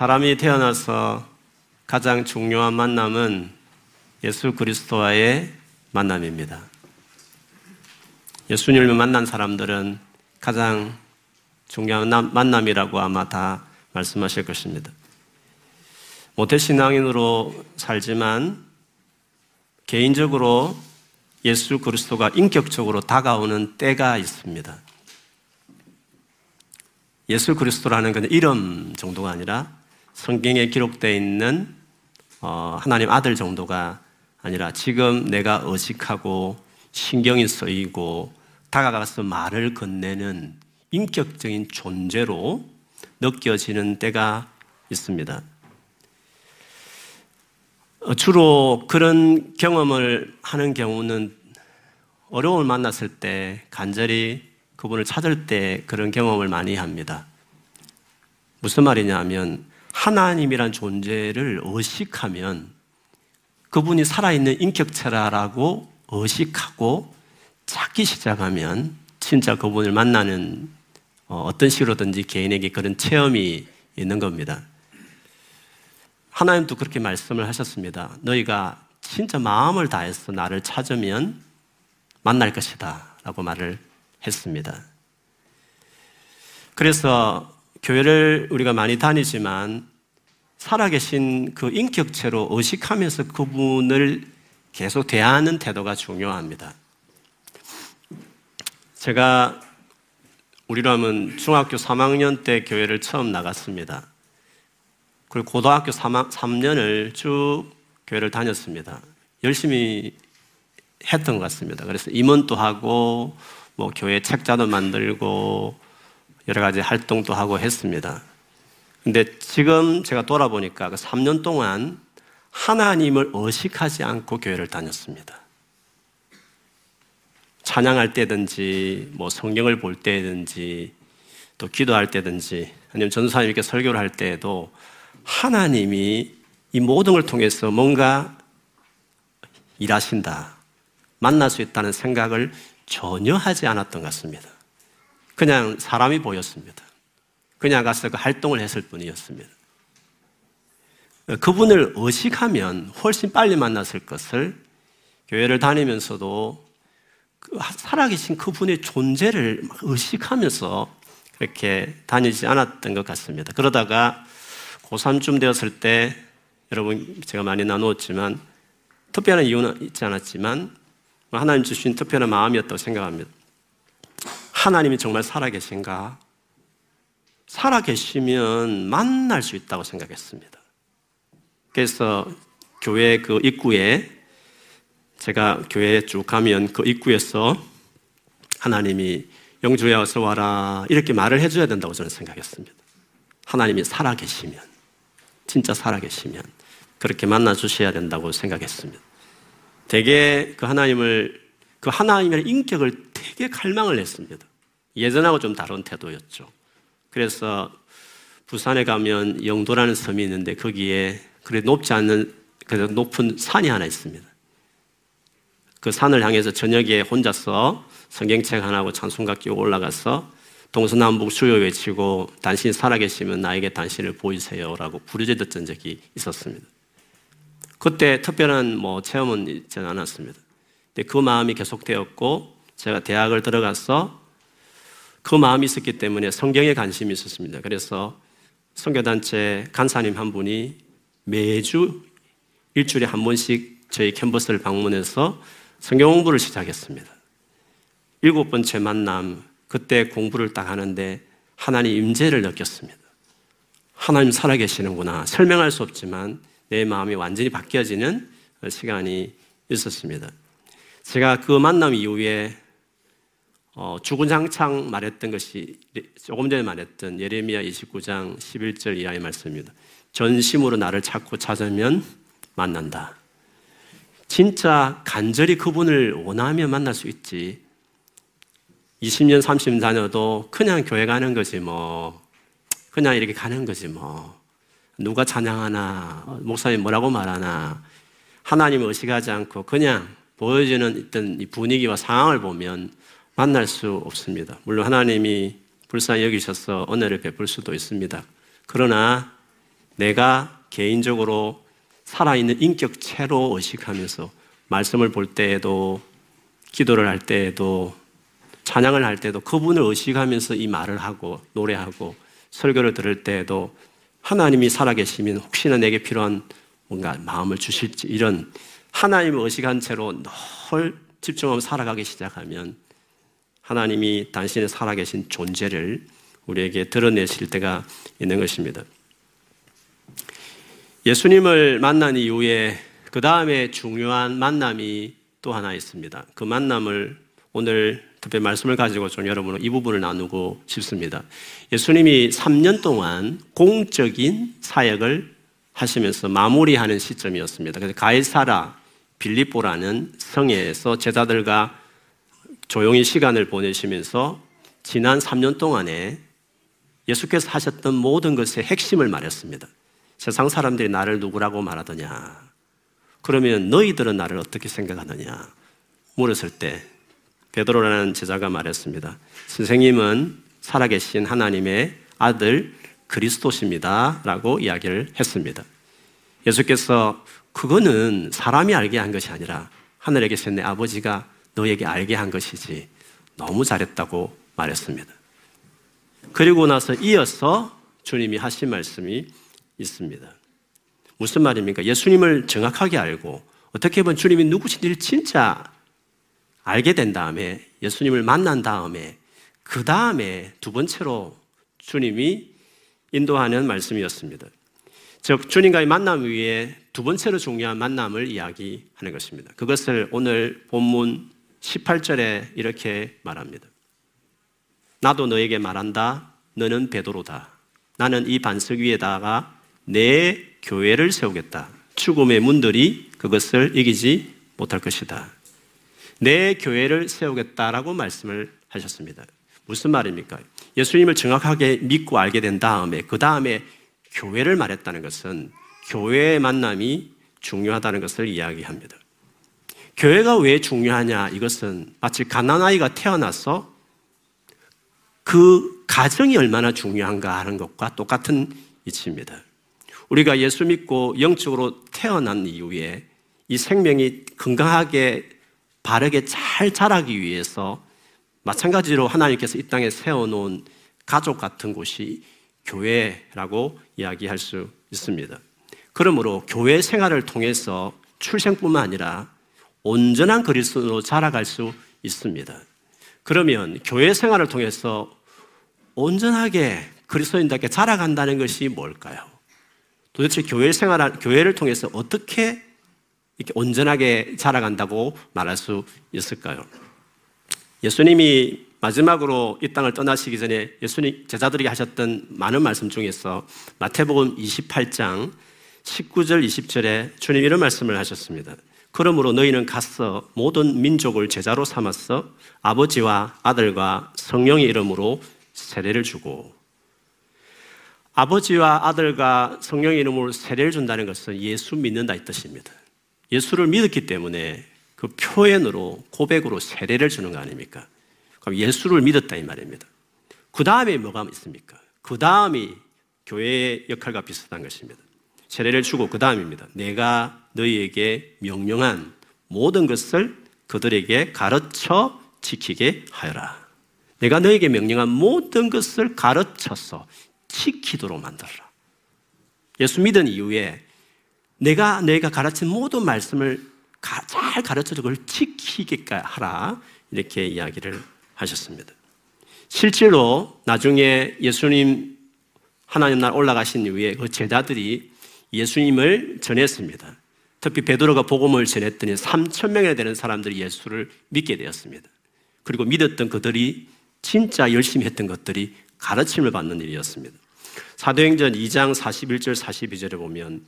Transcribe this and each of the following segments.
사람이 태어나서 가장 중요한 만남은 예수 그리스도와의 만남입니다. 예수님을 만난 사람들은 가장 중요한 만남이라고 아마 다 말씀하실 것입니다. 모태신앙인으로 살지만 개인적으로 예수 그리스도가 인격적으로 다가오는 때가 있습니다. 예수 그리스도라는 것은 이름 정도가 아니라 성경에 기록되어 있는 어, 하나님 아들 정도가 아니라 지금 내가 의식하고 신경이 쓰이고 다가가서 말을 건네는 인격적인 존재로 느껴지는 때가 있습니다. 어, 주로 그런 경험을 하는 경우는 어려움을 만났을 때 간절히 그분을 찾을 때 그런 경험을 많이 합니다. 무슨 말이냐면 하나님이란 존재를 의식하면 그분이 살아있는 인격체라고 의식하고 찾기 시작하면 진짜 그분을 만나는 어, 어떤 식으로든지 개인에게 그런 체험이 있는 겁니다. 하나님도 그렇게 말씀을 하셨습니다. 너희가 진짜 마음을 다해서 나를 찾으면 만날 것이다. 라고 말을 했습니다. 그래서 교회를 우리가 많이 다니지만 살아계신 그 인격체로 의식하면서 그분을 계속 대하는 태도가 중요합니다. 제가 우리로 하면 중학교 3학년 때 교회를 처음 나갔습니다. 그리고 고등학교 3년을 쭉 교회를 다녔습니다. 열심히 했던 것 같습니다. 그래서 임원도 하고, 뭐 교회 책자도 만들고, 여러 가지 활동도 하고 했습니다. 근데 지금 제가 돌아보니까 그 3년 동안 하나님을 의식하지 않고 교회를 다녔습니다. 찬양할 때든지, 뭐 성경을 볼 때든지, 또 기도할 때든지, 아니면 전사님께 설교를 할 때에도 하나님이 이 모든 걸 통해서 뭔가 일하신다, 만날 수 있다는 생각을 전혀 하지 않았던 것 같습니다. 그냥 사람이 보였습니다. 그냥 가서 그 활동을 했을 뿐이었습니다. 그분을 의식하면 훨씬 빨리 만났을 것을 교회를 다니면서도 그 살아계신 그분의 존재를 의식하면서 그렇게 다니지 않았던 것 같습니다. 그러다가 고3쯤 되었을 때 여러분 제가 많이 나누었지만 특별한 이유는 있지 않았지만 하나님 주신 특별한 마음이었다고 생각합니다. 하나님이 정말 살아계신가? 살아 계시면 만날 수 있다고 생각했습니다. 그래서 교회 그 입구에 제가 교회에 쭉 가면 그 입구에서 하나님이 영주에 어서 와라 이렇게 말을 해줘야 된다고 저는 생각했습니다. 하나님이 살아계시면 진짜 살아계시면 그렇게 만나 주셔야 된다고 생각했습니다. 되게 그 하나님을 그 하나님의 인격을 되게 갈망을 했습니다. 예전하고 좀 다른 태도였죠. 그래서 부산에 가면 영도라는 섬이 있는데 거기에 그래 높지 않는 그래도 높은 산이 하나 있습니다. 그 산을 향해서 저녁에 혼자서 성경책 하나하고 찬송가 끼고 올라가서 동서남북 수요 외치고 당신 살아계시면 나에게 당신을 보이세요라고 부르짖었던 적이 있었습니다. 그때 특별한 뭐 체험은 있지 않았습니다. 근데 그 마음이 계속되었고 제가 대학을 들어가서 그 마음이 있었기 때문에 성경에 관심이 있었습니다. 그래서 성교단체 간사님 한 분이 매주 일주일에 한 번씩 저희 캠퍼스를 방문해서 성경 공부를 시작했습니다. 일곱 번째 만남, 그때 공부를 딱 하는데 하나님 임재를 느꼈습니다. 하나님 살아계시는구나. 설명할 수 없지만 내 마음이 완전히 바뀌어지는 시간이 있었습니다. 제가 그 만남 이후에 어, 주군장창 말했던 것이 조금 전에 말했던 예레미야 29장 11절 이하의 말씀입니다. 전심으로 나를 찾고 찾으면 만난다. 진짜 간절히 그분을 원하며 만날 수 있지. 20년, 30년 다녀도 그냥 교회 가는 거지 뭐. 그냥 이렇게 가는 거지 뭐. 누가 찬양하나, 목사님 뭐라고 말하나, 하나님을 의식하지 않고 그냥 보여지는 어떤 분위기와 상황을 보면 만날 수 없습니다. 물론 하나님이 불쌍히 여기셔서 은혜를 베풀 수도 있습니다. 그러나 내가 개인적으로 살아있는 인격체로 의식하면서 말씀을 볼 때에도 기도를 할 때에도 찬양을 할 때도 그분을 의식하면서 이 말을 하고 노래하고 설교를 들을 때에도 하나님이 살아계시면 혹시나 내게 필요한 뭔가 마음을 주실지 이런 하나님을 의식한 채로 늘 집중하며 살아가기 시작하면 하나님이 당신의 살아계신 존재를 우리에게 드러내실 때가 있는 것입니다. 예수님을 만난 이후에 그 다음에 중요한 만남이 또 하나 있습니다. 그 만남을 오늘 특별히 말씀을 가지고 좀 여러분은 이 부분을 나누고 싶습니다. 예수님이 3년 동안 공적인 사역을 하시면서 마무리하는 시점이었습니다. 그래서 가이사라 빌립보라는 성에서 제자들과 조용히 시간을 보내시면서 지난 3년 동안에 예수께서 하셨던 모든 것의 핵심을 말했습니다. 세상 사람들이 나를 누구라고 말하더냐? 그러면 너희들은 나를 어떻게 생각하느냐? 물었을 때 베드로라는 제자가 말했습니다. 선생님은 살아계신 하나님의 아들 그리스도십니다. 라고 이야기를 했습니다. 예수께서 그거는 사람이 알게 한 것이 아니라 하늘에 계신 내 아버지가 너에게 알게 한 것이지 너무 잘했다고 말했습니다. 그리고 나서 이어서 주님이 하신 말씀이 있습니다. 무슨 말입니까? 예수님을 정확하게 알고 어떻게 보면 주님이 누구신지를 진짜 알게 된 다음에 예수님을 만난 다음에 그 다음에 두 번째로 주님이 인도하는 말씀이었습니다. 즉 주님과의 만남 위에 두 번째로 중요한 만남을 이야기하는 것입니다. 그것을 오늘 본문 18절에 이렇게 말합니다. 나도 너에게 말한다. 너는 베드로다. 나는 이 반석 위에다가 내 교회를 세우겠다. 죽음의 문들이 그것을 이기지 못할 것이다. 내 교회를 세우겠다라고 말씀을 하셨습니다. 무슨 말입니까? 예수님을 정확하게 믿고 알게 된 다음에 그 다음에 교회를 말했다는 것은 교회의 만남이 중요하다는 것을 이야기합니다. 교회가 왜 중요하냐? 이것은 마치 가난아이가 태어나서 그 가정이 얼마나 중요한가 하는 것과 똑같은 이치입니다. 우리가 예수 믿고 영적으로 태어난 이후에 이 생명이 건강하게 바르게 잘 자라기 위해서 마찬가지로 하나님께서 이 땅에 세워놓은 가족 같은 곳이 교회라고 이야기할 수 있습니다. 그러므로 교회 생활을 통해서 출생뿐만 아니라 온전한 그리스도로 자라갈 수 있습니다. 그러면 교회 생활을 통해서 온전하게 그리스도인답게 자라간다는 것이 뭘까요? 도대체 교회 생활, 교회를 통해서 어떻게 이렇게 온전하게 자라간다고 말할 수 있을까요? 예수님이 마지막으로 이 땅을 떠나시기 전에 예수님 제자들이 하셨던 많은 말씀 중에서 마태복음 28장 19절 20절에 주님 이런 말씀을 하셨습니다. 그러므로 너희는 가서 모든 민족을 제자로 삼아서 아버지와 아들과 성령의 이름으로 세례를 주고 아버지와 아들과 성령의 이름으로 세례를 준다는 것은 예수 믿는다 이 뜻입니다. 예수를 믿었기 때문에 그 표현으로 고백으로 세례를 주는 거 아닙니까? 그럼 예수를 믿었다 이 말입니다. 그 다음에 뭐가 있습니까? 그 다음이 교회의 역할과 비슷한 것입니다. 세례를 주고 그 다음입니다. 내가 너희에게 명령한 모든 것을 그들에게 가르쳐 지키게 하여라. 내가 너에게 명령한 모든 것을 가르쳐서 지키도록 만들어라. 예수 믿은 이후에 내가 너희가 가르친 모든 말씀을 잘 가르쳐 그걸 지키게 하라. 이렇게 이야기를 하셨습니다. 실제로 나중에 예수님 하나님 날 올라가신 이후에 그 제자들이 예수님을 전했습니다. 특히 베드로가 복음을 전했더니 3천 명이나 되는 사람들이 예수를 믿게 되었습니다. 그리고 믿었던 그들이 진짜 열심히 했던 것들이 가르침을 받는 일이었습니다. 사도행전 2장 41절 42절에 보면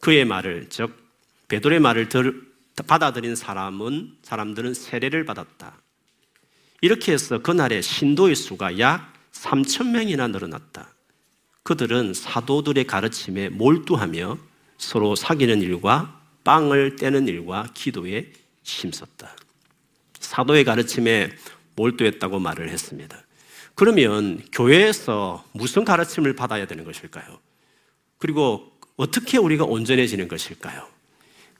그의 말을 즉 베드로의 말을 들, 받아들인 사람은 사람들은 세례를 받았다. 이렇게 해서 그날의 신도의 수가 약 3천 명이나 늘어났다. 그들은 사도들의 가르침에 몰두하며 서로 사귀는 일과 빵을 떼는 일과 기도에 힘썼다. 사도의 가르침에 몰두했다고 말을 했습니다. 그러면 교회에서 무슨 가르침을 받아야 되는 것일까요? 그리고 어떻게 우리가 온전해지는 것일까요?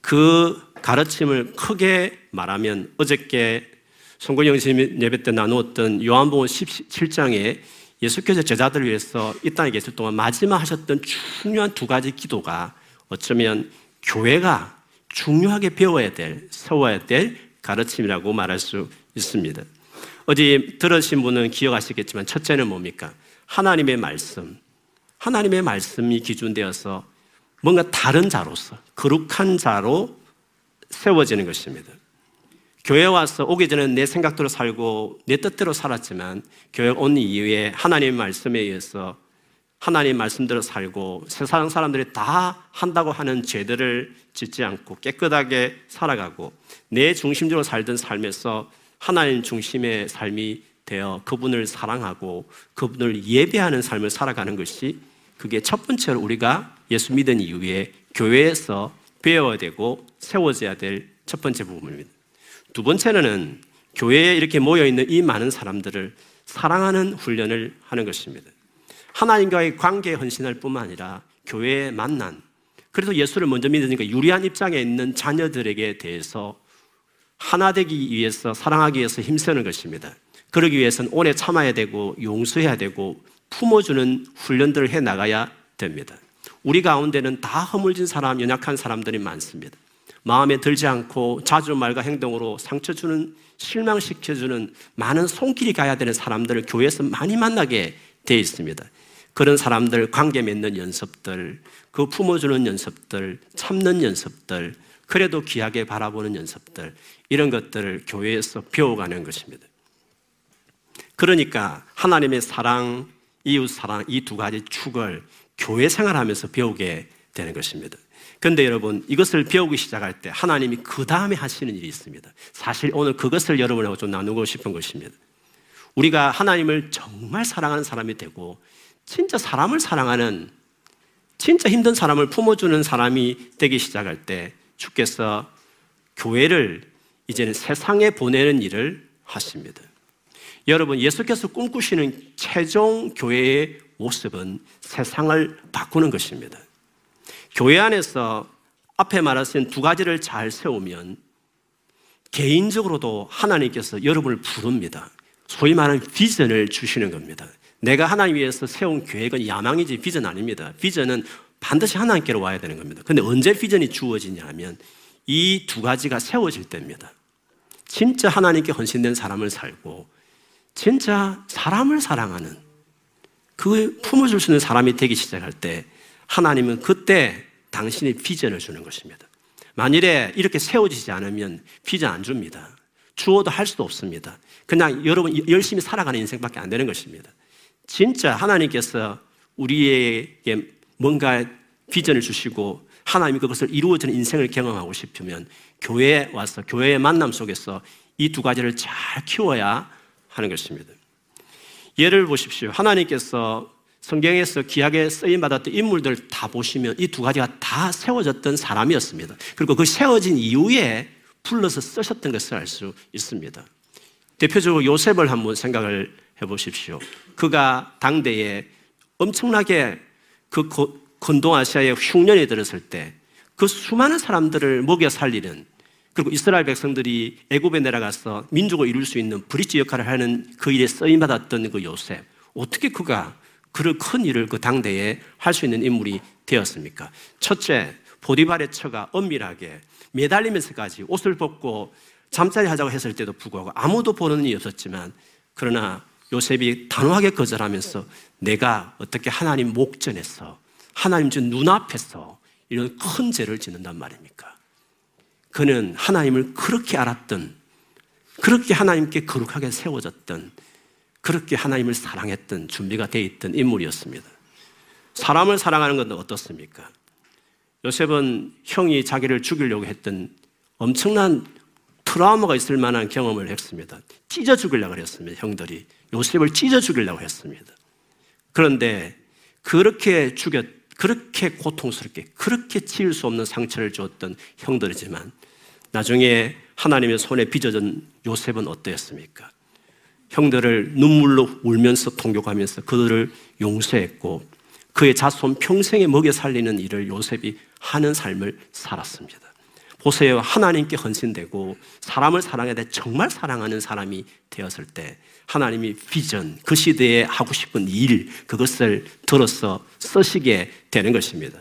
그 가르침을 크게 말하면 어저께 송건영 예배 때 나누었던 요한복음 17장에 예수께서 제자들을 위해서 이 땅에 계실 동안 마지막 하셨던 중요한 두 가지 기도가 어쩌면 교회가 중요하게 배워야 될, 세워야 될 가르침이라고 말할 수 있습니다. 어제 들으신 분은 기억하시겠지만 첫째는 뭡니까? 하나님의 말씀. 하나님의 말씀이 기준되어서 뭔가 다른 자로서, 거룩한 자로 세워지는 것입니다. 교회 와서 오기 전에 내 생각대로 살고 내 뜻대로 살았지만 교회 온 이후에 하나님의 말씀에 의해서 하나님 말씀대로 살고 세상 사람들이 다 한다고 하는 죄들을 짓지 않고 깨끗하게 살아가고 내 중심적으로 살던 삶에서 하나님 중심의 삶이 되어 그분을 사랑하고 그분을 예배하는 삶을 살아가는 것이 그게 첫 번째로 우리가 예수 믿은 이후에 교회에서 배워야 되고 세워져야 될 첫 번째 부분입니다. 두 번째는 교회에 이렇게 모여 있는 이 많은 사람들을 사랑하는 훈련을 하는 것입니다. 하나님과의 관계에 헌신할 뿐만 아니라 교회에 만난, 그래서 예수를 먼저 믿으니까 유리한 입장에 있는 자녀들에게 대해서 하나 되기 위해서, 사랑하기 위해서 힘쓰는 것입니다. 그러기 위해서는 오래 참아야 되고, 용서해야 되고, 품어주는 훈련들을 해 나가야 됩니다. 우리 가운데는 다 허물진 사람, 연약한 사람들이 많습니다. 마음에 들지 않고 자주 말과 행동으로 상처 주는 실망시켜 주는 많은 손길이 가야 되는 사람들을 교회에서 많이 만나게 돼 있습니다. 그런 사람들 관계 맺는 연습들, 그 품어주는 연습들, 참는 연습들, 그래도 귀하게 바라보는 연습들, 이런 것들을 교회에서 배워가는 것입니다. 그러니까 하나님의 사랑, 이웃 사랑, 이 두 가지 축을 교회 생활하면서 배우게 되는 것입니다. 그런데 여러분 이것을 배우기 시작할 때 하나님이 그 다음에 하시는 일이 있습니다. 사실 오늘 그것을 여러분하고 좀 나누고 싶은 것입니다. 우리가 하나님을 정말 사랑하는 사람이 되고 진짜 사람을 사랑하는 진짜 힘든 사람을 품어주는 사람이 되기 시작할 때 주께서 교회를 이제는 세상에 보내는 일을 하십니다. 여러분, 예수께서 꿈꾸시는 최종 교회의 모습은 세상을 바꾸는 것입니다. 교회 안에서 앞에 말하신 두 가지를 잘 세우면 개인적으로도 하나님께서 여러분을 부릅니다. 소위 말하는 비전을 주시는 겁니다. 내가 하나님 위해서 세운 계획은 야망이지 비전 아닙니다. 비전은 반드시 하나님께로 와야 되는 겁니다. 근데 언제 비전이 주어지냐 하면 이 두 가지가 세워질 때입니다. 진짜 하나님께 헌신된 사람을 살고 진짜 사람을 사랑하는 그 품어줄 수 있는 사람이 되기 시작할 때 하나님은 그때 당신의 비전을 주는 것입니다. 만일에 이렇게 세워지지 않으면 비전 안 줍니다. 주어도 할 수도 없습니다. 그냥 여러분 열심히 살아가는 인생밖에 안 되는 것입니다. 진짜 하나님께서 우리에게 뭔가 비전을 주시고 하나님이 그것을 이루어지는 인생을 경험하고 싶으면 교회에 와서 교회의 만남 속에서 이 두 가지를 잘 키워야 하는 것입니다. 예를 보십시오. 하나님께서 성경에서 귀하게 쓰임 받았던 인물들 다 보시면 이 두 가지가 다 세워졌던 사람이었습니다. 그리고 그 세워진 이후에 불러서 쓰셨던 것을 알 수 있습니다. 대표적으로 요셉을 한번 생각을 해 보십시오. 그가 당대에 엄청나게 그 건동아시아의 흉년이 들었을 때 그 수많은 사람들을 먹여 살리는 그리고 이스라엘 백성들이 애굽에 내려가서 민족을 이룰 수 있는 브릿지 역할을 하는 그 일에 쓰임 받았던 그 요셉 어떻게 그가 그런 큰 일을 그 당대에 할 수 있는 인물이 되었습니까? 첫째, 보디발의 처가 엄밀하게 매달리면서까지 옷을 벗고 잠자리 하자고 했을 때도 불구하고 아무도 보는 일이 없었지만 그러나 요셉이 단호하게 거절하면서 내가 어떻게 하나님 목전에서 하나님 주 눈앞에서 이런 큰 죄를 짓는단 말입니까? 그는 하나님을 그렇게 알았던 그렇게 하나님께 거룩하게 세워졌던 그렇게 하나님을 사랑했던 준비가 되어 있던 인물이었습니다. 사람을 사랑하는 건 어떻습니까? 요셉은 형이 자기를 죽이려고 했던 엄청난 트라우마가 있을 만한 경험을 했습니다. 찢어 죽이려고 했습니다. 형들이 요셉을 찢어 죽이려고 했습니다. 그런데 그렇게 죽였 그렇게 고통스럽게 그렇게 치울 수 없는 상처를 주었던 형들이지만 나중에 하나님의 손에 빚어진 요셉은 어떠했습니까? 형들을 눈물로 울면서 통곡하면서 그들을 용서했고 그의 자손 평생에 먹여 살리는 일을 요셉이 하는 삶을 살았습니다. 보세요. 하나님께 헌신되고 사람을 사랑해야 돼. 정말 사랑하는 사람이 되었을 때 하나님이 비전, 그 시대에 하고 싶은 일, 그것을 들어서 쓰시게 되는 것입니다.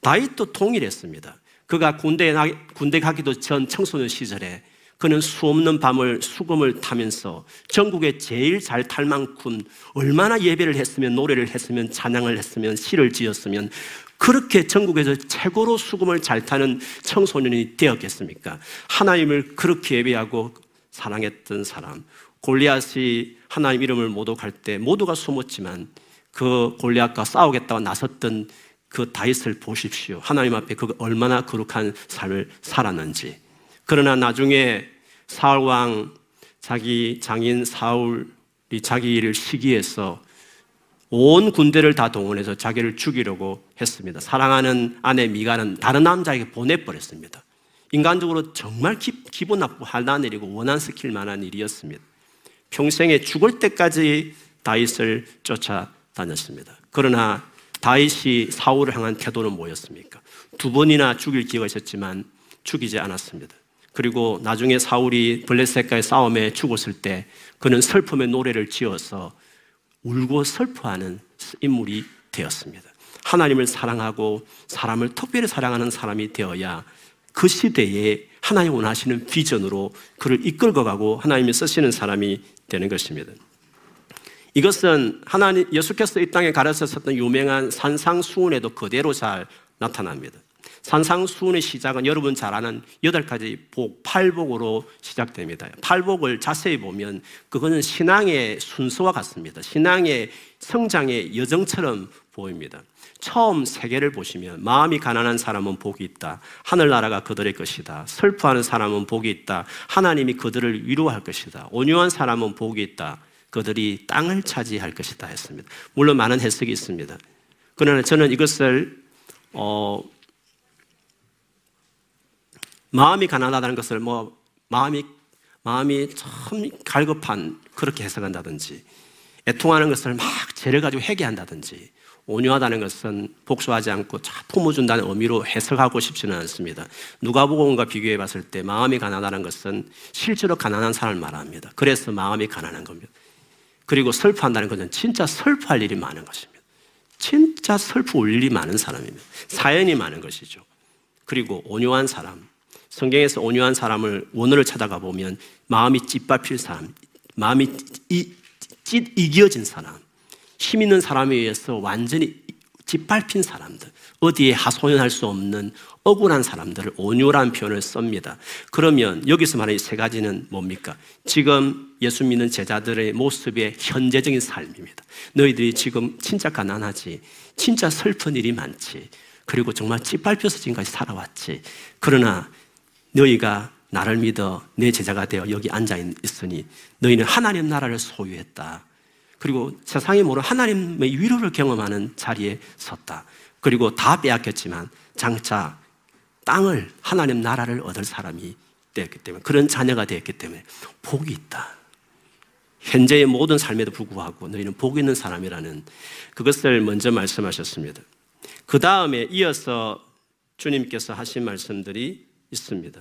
다윗도 동일했습니다. 그가 군대에, 군대 가기도 전 청소년 시절에 그는 수없는 밤을 수금을 타면서 전국에 제일 잘 탈 만큼 얼마나 예배를 했으면 노래를 했으면 찬양을 했으면 시를 지었으면 그렇게 전국에서 최고로 수금을 잘 타는 청소년이 되었겠습니까? 하나님을 그렇게 예배하고 사랑했던 사람. 골리앗이 하나님 이름을 모독할 때 모두가 숨었지만 그 골리앗과 싸우겠다고 나섰던 그 다윗을 보십시오. 하나님 앞에 그 얼마나 거룩한 삶을 살았는지. 그러나 나중에 사울 왕 자기 장인 사울이 자기 일을 시기해서 온 군대를 다 동원해서 자기를 죽이려고 했습니다. 사랑하는 아내 미가는 다른 남자에게 보내버렸습니다. 인간적으로 정말 기, 기분 나쁘고 한난 일이고 원한시킬 만한 일이었습니다. 평생에 죽을 때까지 다윗을 쫓아다녔습니다. 그러나 다윗이 사울을 향한 태도는 뭐였습니까? 두 번이나 죽일 기회가 있었지만 죽이지 않았습니다. 그리고 나중에 사울이 블레셋과의 싸움에 죽었을 때 그는 슬픔의 노래를 지어서 울고 슬퍼하는 인물이 되었습니다. 하나님을 사랑하고 사람을 특별히 사랑하는 사람이 되어야 그 시대에 하나님 원하시는 비전으로 그를 이끌고 가고 하나님이 쓰시는 사람이 되는 것입니다. 이것은 하나님 예수께서 이 땅에 가르쳤었던 유명한 산상수훈에도 그대로 잘 나타납니다. 산상수훈의 시작은 여러분 잘 아는 여덟 가지 복, 팔복으로 시작됩니다. 팔복을 자세히 보면 그거는 신앙의 순서와 같습니다. 신앙의 성장의 여정처럼 보입니다. 처음 세 개를 보시면 마음이 가난한 사람은 복이 있다. 하늘나라가 그들의 것이다. 슬퍼하는 사람은 복이 있다. 하나님이 그들을 위로할 것이다. 온유한 사람은 복이 있다. 그들이 땅을 차지할 것이다 했습니다. 물론 많은 해석이 있습니다. 그러나 저는 이것을 어, 마음이 가난하다는 것을 뭐 마음이 마음이 참 갈급한 그렇게 해석한다든지 애통하는 것을 막 죄를 가지고 회개한다든지 온유하다는 것은 복수하지 않고 자 품어준다는 의미로 해석하고 싶지는 않습니다. 누가복음과 비교해 봤을 때 마음이 가난하다는 것은 실제로 가난한 사람을 말합니다. 그래서 마음이 가난한 겁니다. 그리고 슬퍼한다는 것은 진짜 슬퍼할 일이 많은 것입니다. 진짜 슬퍼 올 일이 많은 사람입니다. 사연이 많은 것이죠. 그리고 온유한 사람, 성경에서 온유한 사람을 원어를 찾아가 보면 마음이 찢밟힐 사람, 마음이 이, 찢 이겨진 사람, 힘 있는 사람에 의해서 완전히 짓밟힌 사람들, 어디에 하소연할 수 없는 억울한 사람들을 온유란 표현을 씁니다. 그러면 여기서 말하는 세 가지는 뭡니까? 지금 예수 믿는 제자들의 모습의 현재적인 삶입니다. 너희들이 지금 진짜 가난하지, 진짜 슬픈 일이 많지, 그리고 정말 짓밟혀서 지금까지 살아왔지. 그러나 너희가 나를 믿어 내 제자가 되어 여기 앉아 있으니 너희는 하나님 나라를 소유했다. 그리고 세상이 모르는 하나님의 위로를 경험하는 자리에 섰다. 그리고 다 빼앗겼지만 장차 땅을 하나님 나라를 얻을 사람이 되었기 때문에 그런 자녀가 되었기 때문에 복이 있다. 현재의 모든 삶에도 불구하고 너희는 복 있는 사람이라는 그것을 먼저 말씀하셨습니다. 그 다음에 이어서 주님께서 하신 말씀들이 있습니다.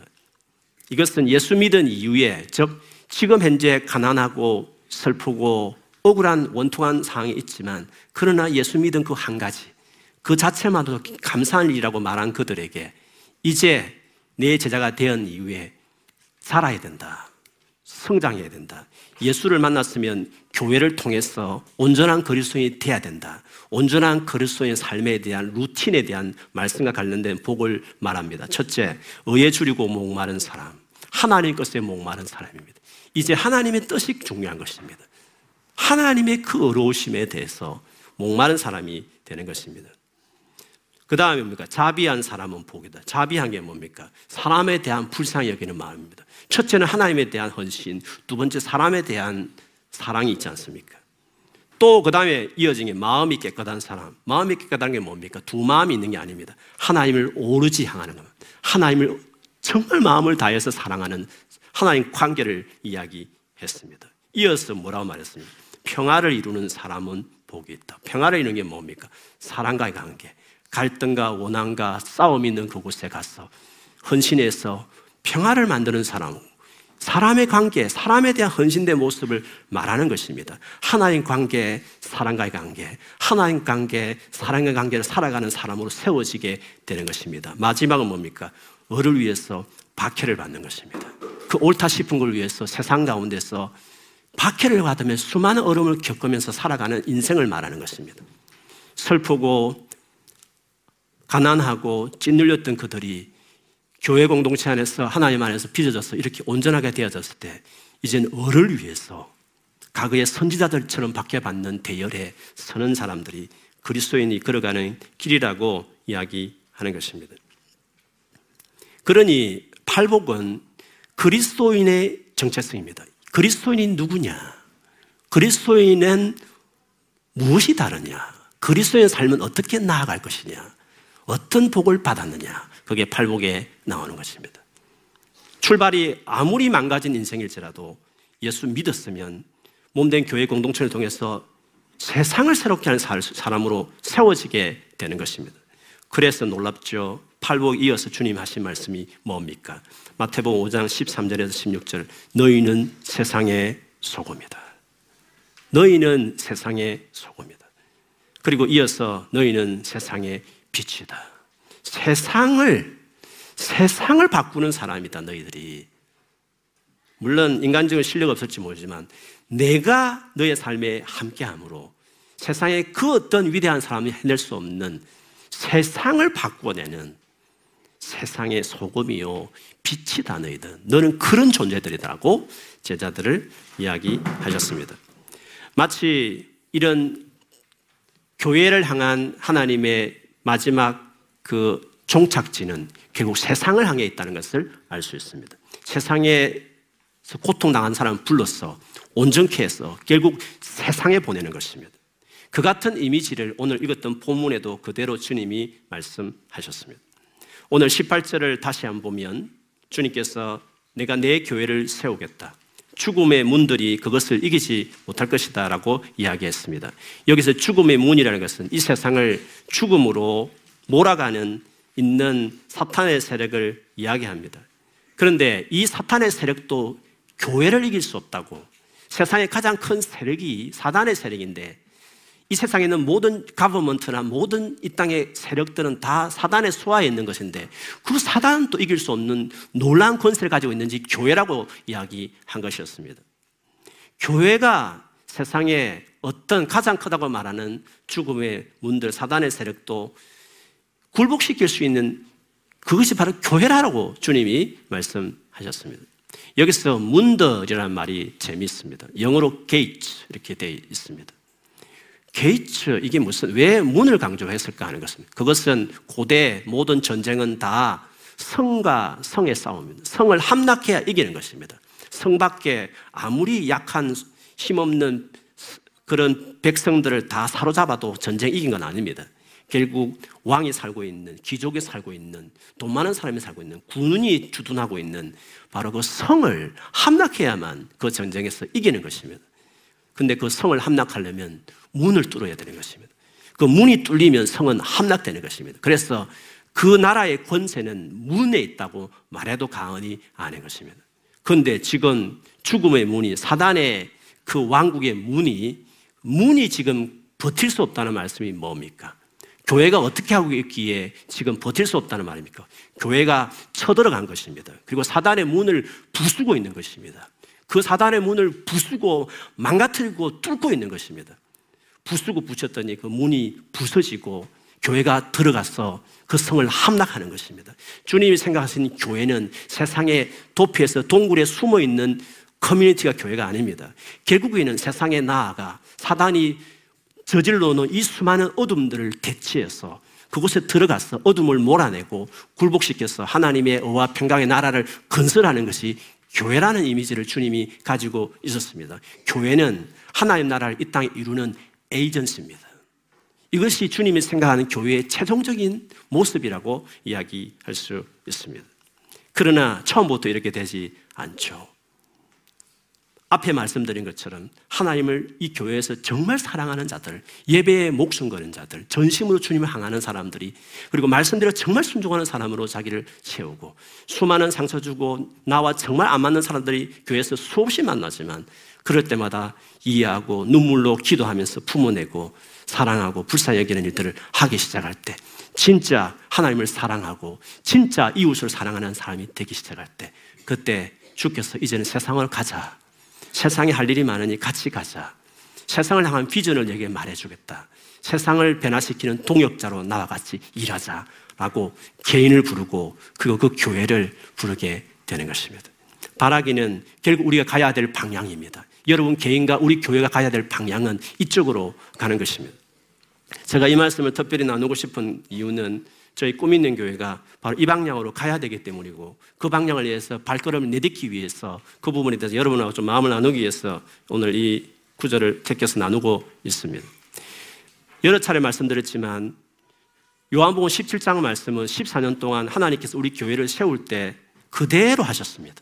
이것은 예수 믿은 이후에, 즉, 지금 현재 가난하고 슬프고 억울한 원통한 상황이 있지만, 그러나 예수 믿은 그 한 가지, 그 자체만으로도 감사한 일이라고 말한 그들에게, 이제 내 제자가 된 이후에 살아야 된다. 성장해야 된다. 예수를 만났으면 교회를 통해서 온전한 그리스도인이 돼야 된다. 온전한 그리스도의 삶에 대한 루틴에 대한 말씀과 관련된 복을 말합니다. 첫째, 의에 줄이고 목마른 사람. 하나님 것에 목마른 사람입니다. 이제 하나님의 뜻이 중요한 것입니다. 하나님의 그 어려우심에 대해서 목마른 사람이 되는 것입니다. 그 다음에 뭡니까? 자비한 사람은 복이다. 자비한 게 뭡니까? 사람에 대한 불쌍히 여기는 마음입니다. 첫째는 하나님에 대한 헌신, 두 번째 사람에 대한 사랑이 있지 않습니까? 또 그 다음에 이어진 게 마음이 깨끗한 사람. 마음이 깨끗한 게 뭡니까? 두 마음이 있는 게 아닙니다. 하나님을 오르지 향하는 겁니다. 하나님을 정말 마음을 다해서 사랑하는 하나님 관계를 이야기했습니다. 이어서 뭐라고 말했습니까? 평화를 이루는 사람은 복이 있다. 평화를 이루는 게 뭡니까? 사랑과의 관계. 갈등과 원한과 싸움이 있는 그곳에 가서 헌신해서 평화를 만드는 사람, 사람의 관계, 사람에 대한 헌신된 모습을 말하는 것입니다. 하나님 관계, 사랑과의 관계, 하나님 관계, 사랑의 관계를 살아가는 사람으로 세워지게 되는 것입니다. 마지막은 뭡니까? 을을 위해서 박해를 받는 것입니다. 그 옳다 싶은 걸 위해서 세상 가운데서 박해를 받으며 수많은 어려움을 겪으면서 살아가는 인생을 말하는 것입니다. 슬프고 가난하고 찐눌렸던 그들이 교회 공동체 안에서 하나님 안에서 빚어져서 이렇게 온전하게 되어졌을 때 이제는 을을 위해서 과거의 선지자들처럼 박해받는 대열에 서는 사람들이 그리스도인이 걸어가는 길이라고 이야기하는 것입니다. 그러니 팔복은 그리스도인의 정체성입니다. 그리스도인이 누구냐? 그리스도인은 무엇이 다르냐? 그리스도의 삶은 어떻게 나아갈 것이냐? 어떤 복을 받았느냐? 그게 팔복에 나오는 것입니다. 출발이 아무리 망가진 인생일지라도 예수 믿었으면 몸된 교회 공동체를 통해서 세상을 새롭게 하는 사람으로 세워지게 되는 것입니다. 그래서 놀랍죠. 팔복 이어서 주님 하신 말씀이 뭡니까? 마태복음 5장 13절에서 16절 너희는 세상의 소금이다. 너희는 세상의 소금이다. 그리고 이어서 너희는 세상의 빛이다. 세상을 세상을 바꾸는 사람이다 너희들이. 물론 인간적인 실력 없을지 모르지만 내가 너의 삶에 함께함으로 세상에 그 어떤 위대한 사람이 해낼 수 없는 세상을 바꾸어내는 세상의 소금이요 빛이다 너희들. 너는 그런 존재들이다라고 제자들을 이야기하셨습니다. 마치 이런 교회를 향한 하나님의 마지막 그 종착지는 결국 세상을 향해 있다는 것을 알 수 있습니다. 세상에서 고통당한 사람을 불러서 온전케 해서 결국 세상에 보내는 것입니다. 그 같은 이미지를 오늘 읽었던 본문에도 그대로 주님이 말씀하셨습니다. 오늘 18절을 다시 한번 보면 주님께서 내가 내 교회를 세우겠다. 죽음의 문들이 그것을 이기지 못할 것이다 라고 이야기했습니다. 여기서 죽음의 문이라는 것은 이 세상을 죽음으로 몰아가는 있는 사탄의 세력을 이야기합니다. 그런데 이 사탄의 세력도 교회를 이길 수 없다고 세상의 가장 큰 세력이 사단의 세력인데 이 세상에 있는 모든 가버먼트나 모든 이 땅의 세력들은 다 사단의 수하에 있는 것인데 그 사단은 또 이길 수 없는 놀라운 권세를 가지고 있는지 교회라고 이야기한 것이었습니다. 교회가 세상에 어떤 가장 크다고 말하는 죽음의 문들, 사단의 세력도 굴복시킬 수 있는 그것이 바로 교회라고 주님이 말씀하셨습니다. 여기서 문들이라는 말이 재미있습니다. 영어로 게이트 이렇게 되어 있습니다. gates 이게 무슨 왜 문을 강조했을까 하는 것입니다. 그것은 고대 모든 전쟁은 다 성과 성의 싸움입니다. 성을 함락해야 이기는 것입니다. 성밖에 아무리 약한 힘없는 그런 백성들을 다 사로잡아도 전쟁 이긴 건 아닙니다. 결국 왕이 살고 있는 귀족이 살고 있는 돈 많은 사람이 살고 있는 군인이 주둔하고 있는 바로 그 성을 함락해야만 그 전쟁에서 이기는 것입니다. 근데 그 성을 함락하려면 문을 뚫어야 되는 것입니다. 그 문이 뚫리면 성은 함락되는 것입니다. 그래서 그 나라의 권세는 문에 있다고 말해도 과언이 아닌 것입니다. 그런데 지금 죽음의 문이 사단의 그 왕국의 문이 문이 지금 버틸 수 없다는 말씀이 뭡니까? 교회가 어떻게 하고 있기에 지금 버틸 수 없다는 말입니까? 교회가 쳐들어간 것입니다. 그리고 사단의 문을 부수고 있는 것입니다. 그 사단의 문을 부수고 망가뜨리고 뚫고 있는 것입니다. 부수고 붙였더니 그 문이 부서지고 교회가 들어가서 그 성을 함락하는 것입니다. 주님이 생각하시는 교회는 세상의 도피에서 동굴에 숨어 있는 커뮤니티가 교회가 아닙니다. 결국에는 세상에 나아가 사단이 저질러 놓은 이 수많은 어둠들을 대치해서 그곳에 들어가서 어둠을 몰아내고 굴복시켜서 하나님의 의와 평강의 나라를 건설하는 것이 교회라는 이미지를 주님이 가지고 있었습니다. 교회는 하나님 나라를 이 땅에 이루는 에이전시입니다. 이것이 주님이 생각하는 교회의 최종적인 모습이라고 이야기할 수 있습니다. 그러나 처음부터 이렇게 되지 않죠. 앞에 말씀드린 것처럼 하나님을 이 교회에서 정말 사랑하는 자들, 예배에 목숨 거는 자들, 전심으로 주님을 향하는 사람들이 그리고 말씀대로 정말 순종하는 사람으로 자기를 세우고 수많은 상처 주고 나와 정말 안 맞는 사람들이 교회에서 수없이 만나지만 그럴 때마다 이해하고 눈물로 기도하면서 품어내고 사랑하고 불쌍히 여기는 일들을 하기 시작할 때 진짜 하나님을 사랑하고 진짜 이웃을 사랑하는 사람이 되기 시작할 때 그때 주께서 이제는 세상을 가자. 세상에 할 일이 많으니 같이 가자. 세상을 향한 비전을 내게 말해주겠다. 세상을 변화시키는 동역자로 나와 같이 일하자. 라고 개인을 부르고 그리고 그 교회를 부르게 되는 것입니다. 바라기는 결국 우리가 가야 될 방향입니다. 여러분 개인과 우리 교회가 가야 될 방향은 이쪽으로 가는 것입니다. 제가 이 말씀을 특별히 나누고 싶은 이유는 저희 꿈 있는 교회가 바로 이 방향으로 가야 되기 때문이고 그 방향을 위해서 발걸음을 내딛기 위해서 그 부분에 대해서 여러분하고 좀 마음을 나누기 위해서 오늘 이 구절을 택해서 나누고 있습니다. 여러 차례 말씀드렸지만 요한복음 17장 말씀은 14년 동안 하나님께서 우리 교회를 세울 때 그대로 하셨습니다.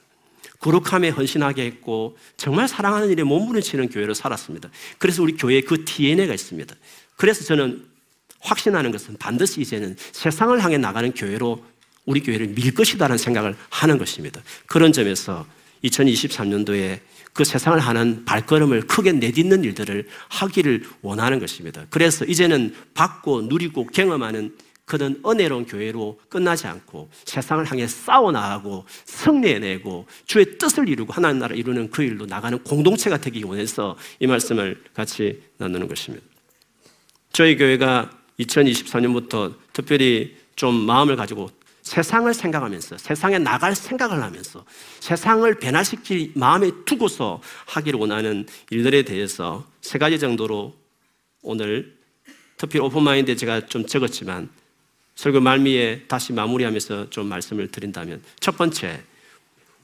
거룩함에 헌신하게 했고 정말 사랑하는 일에 몸부림치는 교회로 살았습니다. 그래서 우리 교회에 그 DNA가 있습니다. 그래서 저는 확신하는 것은 반드시 이제는 세상을 향해 나가는 교회로 우리 교회를 밀 것이다라는 생각을 하는 것입니다. 그런 점에서 2023년도에 그 세상을 하는 발걸음을 크게 내딛는 일들을 하기를 원하는 것입니다. 그래서 이제는 받고 누리고 경험하는 그런 은혜로운 교회로 끝나지 않고 세상을 향해 싸워나가고 승리해내고 주의 뜻을 이루고 하나님 나라 이루는 그 일로 나가는 공동체가 되기 원해서 이 말씀을 같이 나누는 것입니다. 저희 교회가 2024년부터 특별히 좀 마음을 가지고 세상을 생각하면서 세상에 나갈 생각을 하면서 세상을 변화시킬 마음에 두고서 하기를 원하는 일들에 대해서 세 가지 정도로 오늘 특히 오픈마인드에 제가 좀 적었지만 설교 말미에 다시 마무리하면서 좀 말씀을 드린다면 첫 번째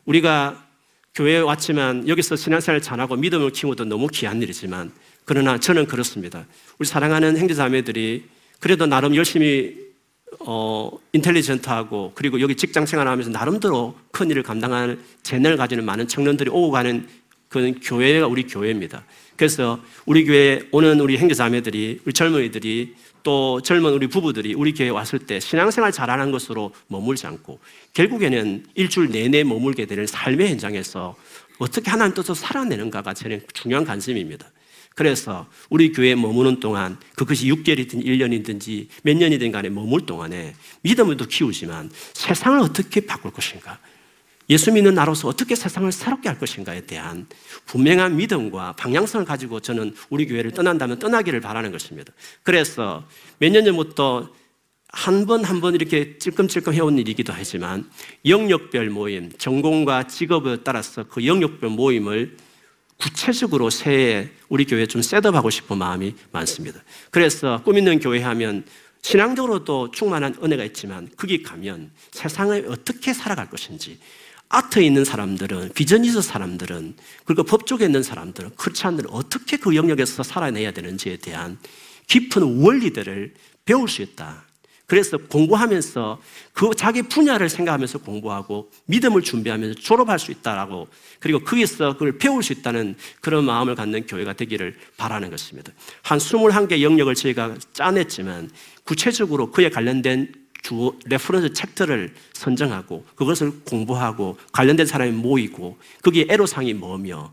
우리가 교회에 왔지만 여기서 신앙생활 잘하고 믿음을 키우도 너무 귀한 일이지만 그러나 저는 그렇습니다. 우리 사랑하는 형제자매들이 그래도 나름 열심히 어, 인텔리전트하고 그리고 여기 직장 생활하면서 나름대로 큰 일을 감당할 재능을 가지는 많은 청년들이 오고 가는 그런 교회가 우리 교회입니다. 그래서 우리 교회에 오는 우리 형제자매들이 우리 젊은이들이 또 젊은 우리 부부들이 우리 교회에 왔을 때 신앙생활 잘하는 것으로 머물지 않고 결국에는 일주일 내내 머물게 되는 삶의 현장에서 어떻게 하나님 뜻을 살아내는가가 저는 중요한 관심입니다. 그래서 우리 교회에 머무는 동안 그것이 6개월이든 1년이든지 몇 년이든 간에 머물 동안에 믿음을 또 키우지만 세상을 어떻게 바꿀 것인가? 예수 믿는 나로서 어떻게 세상을 새롭게 할 것인가에 대한 분명한 믿음과 방향성을 가지고 저는 우리 교회를 떠난다면 떠나기를 바라는 것입니다. 그래서 몇 년 전부터 한번한번 이렇게 찔끔찔끔 해온 일이기도 하지만 영역별 모임, 전공과 직업에 따라서 그 영역별 모임을 구체적으로 새해 우리 교회에 좀 setup하고 싶은 마음이 많습니다. 그래서 꿈 있는 교회 하면 신앙적으로도 충만한 은혜가 있지만 거기 가면 세상을 어떻게 살아갈 것인지 아트에 있는 사람들은 비전 있는 사람들은 그리고 법조에 있는 사람들은 크리스찬들은 어떻게 그 영역에서 살아내야 되는지에 대한 깊은 원리들을 배울 수 있다. 그래서 공부하면서 그 자기 분야를 생각하면서 공부하고 믿음을 준비하면서 졸업할 수 있다라고 그리고 거기서 그걸 배울 수 있다는 그런 마음을 갖는 교회가 되기를 바라는 것입니다. 한 21개 영역을 저희가 짜냈지만 구체적으로 그에 관련된 주 reference 책들을 선정하고 그것을 공부하고 관련된 사람이 모이고 거기에 애로사항이 뭐며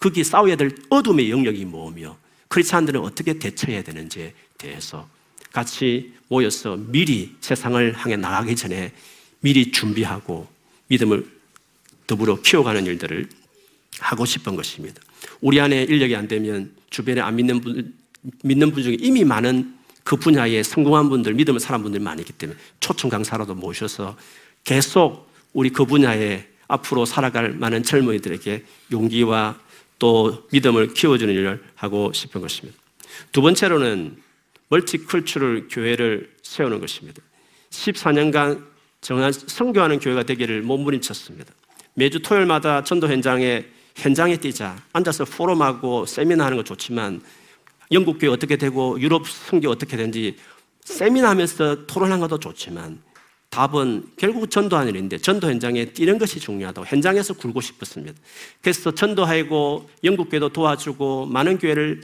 거기에 싸워야 될 어둠의 영역이 뭐며 크리스찬들은 어떻게 대처해야 되는지에 대해서 같이 모여서 미리 세상을 향해 나가기 전에 미리 준비하고 믿음을 더불어 키워가는 일들을 하고 싶은 것입니다. 우리 안에 인력이 안 되면 주변에 안 믿는 분, 믿는 분 중에 이미 많은 그 분야에 성공한 분들, 믿음을 사는 분들이 많기 때문에 초청 강사라도 모셔서 계속 우리 그 분야에 앞으로 살아갈 많은 젊은이들에게 용기와 또 믿음을 키워주는 일을 하고 싶은 것입니다. 두 번째로는 멀티컬처럴 교회를 세우는 것입니다. 14년간 정한 성교하는 교회가 되기를 몸부림쳤습니다. 매주 토요일마다 전도 현장에 현장에 뛰자 앉아서 포럼하고 세미나 하는 거 좋지만 영국 교회 어떻게 되고 유럽 성교 어떻게 되는지 세미나 하면서 토론하는 것도 좋지만 답은 결국 전도하는 일인데 전도 현장에 뛰는 것이 중요하다고 현장에서 굴고 싶었습니다. 그래서 전도하고 영국 교회도 도와주고 많은 교회를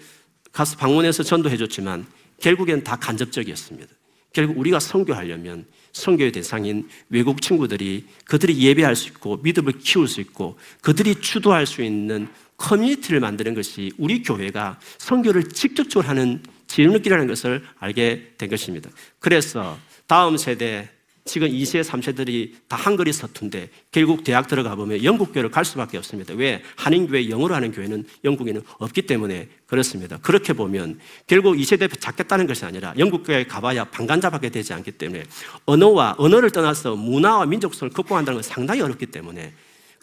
가서 방문해서 전도해 줬지만 결국엔 다 간접적이었습니다. 결국 우리가 선교하려면 선교의 대상인 외국 친구들이 그들이 예배할 수 있고 믿음을 키울 수 있고 그들이 주도할 수 있는 커뮤니티를 만드는 것이 우리 교회가 선교를 직접적으로 하는 지름길이라는 것을 알게 된 것입니다. 그래서 다음 세대 지금 2세, 3세들이 다 한글이 서툰데 결국 대학 들어가 보면 영국 교회를 갈 수밖에 없습니다. 왜? 한인교회 영어로 하는 교회는 영국에는 없기 때문에 그렇습니다. 그렇게 보면 결국 2세대 잡겠다는 것이 아니라 영국 교회에 가봐야 방간잡하게 되지 않기 때문에 언어와 언어를 떠나서 문화와 민족성을 극복한다는 건 상당히 어렵기 때문에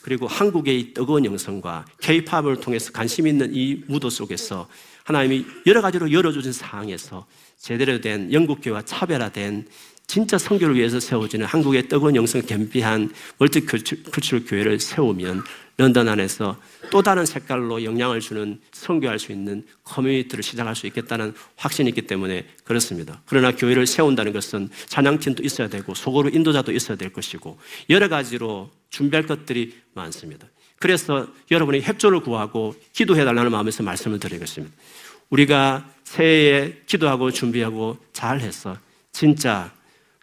그리고 한국의 뜨거운 영성과 K-팝을 통해서 관심 있는 이 무도 속에서 하나님이 여러 가지로 열어주신 상황에서 제대로 된 영국교회와 차별화된 진짜 성교를 위해서 세워지는 한국의 뜨거운 영성 겸비한 멀티컬처럴 교회를 세우면 런던 안에서 또 다른 색깔로 영향을 주는 성교할 수 있는 커뮤니티를 시작할 수 있겠다는 확신이 있기 때문에 그렇습니다. 그러나 교회를 세운다는 것은 찬양팀도 있어야 되고 속으로 인도자도 있어야 될 것이고 여러 가지로 준비할 것들이 많습니다. 그래서 여러분이 협조를 구하고 기도해 달라는 마음에서 말씀을 드리겠습니다. 우리가 새해에 기도하고 준비하고 잘 해서 진짜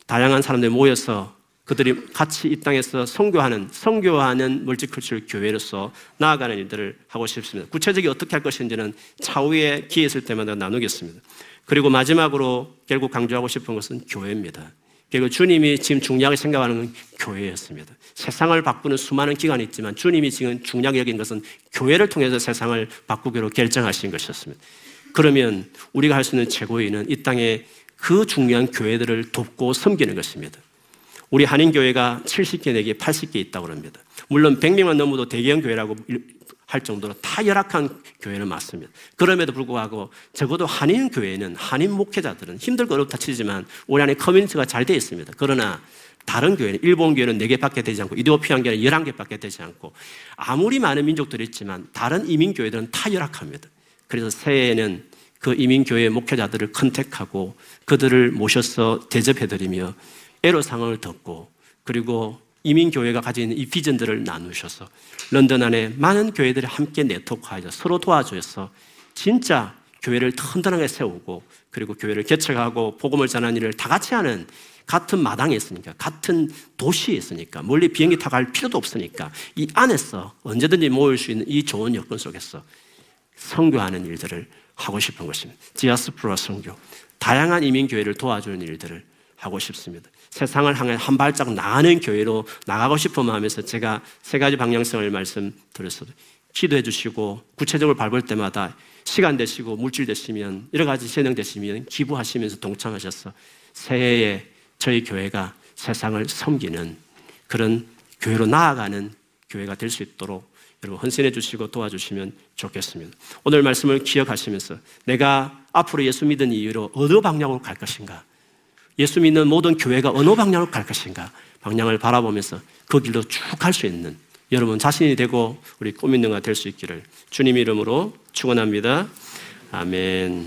다양한 사람들이 모여서 그들이 같이 이 땅에서 성교하는 성교하는 멀티컬처럴 교회로서 나아가는 일들을 하고 싶습니다. 구체적이 어떻게 할 것인지는 차후에 기회 있을 때마다 나누겠습니다. 그리고 마지막으로 결국 강조하고 싶은 것은 교회입니다. 그리고 주님이 지금 중요하게 생각하는 건 교회였습니다. 세상을 바꾸는 수많은 기관이 있지만 주님이 지금 중요하게 여긴 것은 교회를 통해서 세상을 바꾸기로 결정하신 것이었습니다. 그러면 우리가 할 수 있는 최고의 일은 이 땅에 그 중요한 교회들을 돕고 섬기는 것입니다. 우리 한인교회가 70개 내게 80개 있다고 합니다. 물론 100명만 넘어도 대형 교회라고 할 정도로 다 열악한 교회는 맞습니다. 그럼에도 불구하고 적어도 한인 교회는 한인 목회자들은 힘들고 어렵다 치지만 우리 안에 커뮤니티가 잘 되어 있습니다. 그러나 다른 교회는 일본 교회는 4개밖에 되지 않고 이디오피안 교회는 11개밖에 되지 않고 아무리 많은 민족들이 있지만 다른 이민 교회들은 다 열악합니다. 그래서 새해에는 그 이민 교회 목회자들을 컨택하고 그들을 모셔서 대접해드리며 애로상을 듣고 그리고 이민교회가 있는 이 비전들을 나누셔서 런던 안에 많은 교회들이 함께 네트워크하여 서로 도와줘서 진짜 교회를 튼튼하게 세우고 그리고 교회를 개척하고 복음을 전하는 일을 다 같이 하는 같은 마당에 있으니까 같은 도시에 있으니까 멀리 비행기 타고 갈 필요도 없으니까 이 안에서 언제든지 모일 수 있는 이 좋은 여건 속에서 선교하는 일들을 하고 싶은 것입니다. 디아스프라 선교. 다양한 이민교회를 도와주는 일들을 하고 싶습니다. 세상을 향해 한 발짝 나가는 교회로 나가고 싶은 마음에서 제가 세 가지 방향성을 말씀드렸어도 기도해 주시고 구체적으로 밟을 때마다 시간 되시고 물질 되시면 여러 가지 재능 되시면 기부하시면서 동참하셔서 새해에 저희 교회가 세상을 섬기는 그런 교회로 나아가는 교회가 될 수 있도록 여러분 헌신해 주시고 도와주시면 좋겠습니다. 오늘 말씀을 기억하시면서 내가 앞으로 예수 믿은 이유로 어느 방향으로 갈 것인가? 예수 믿는 모든 교회가 어느 방향으로 갈 것인가? 방향을 바라보면서 그 길로 쭉 갈 수 있는 여러분 자신이 되고 우리 꿈 있는 가 될 수 있기를 주님 이름으로 축원합니다. 아멘.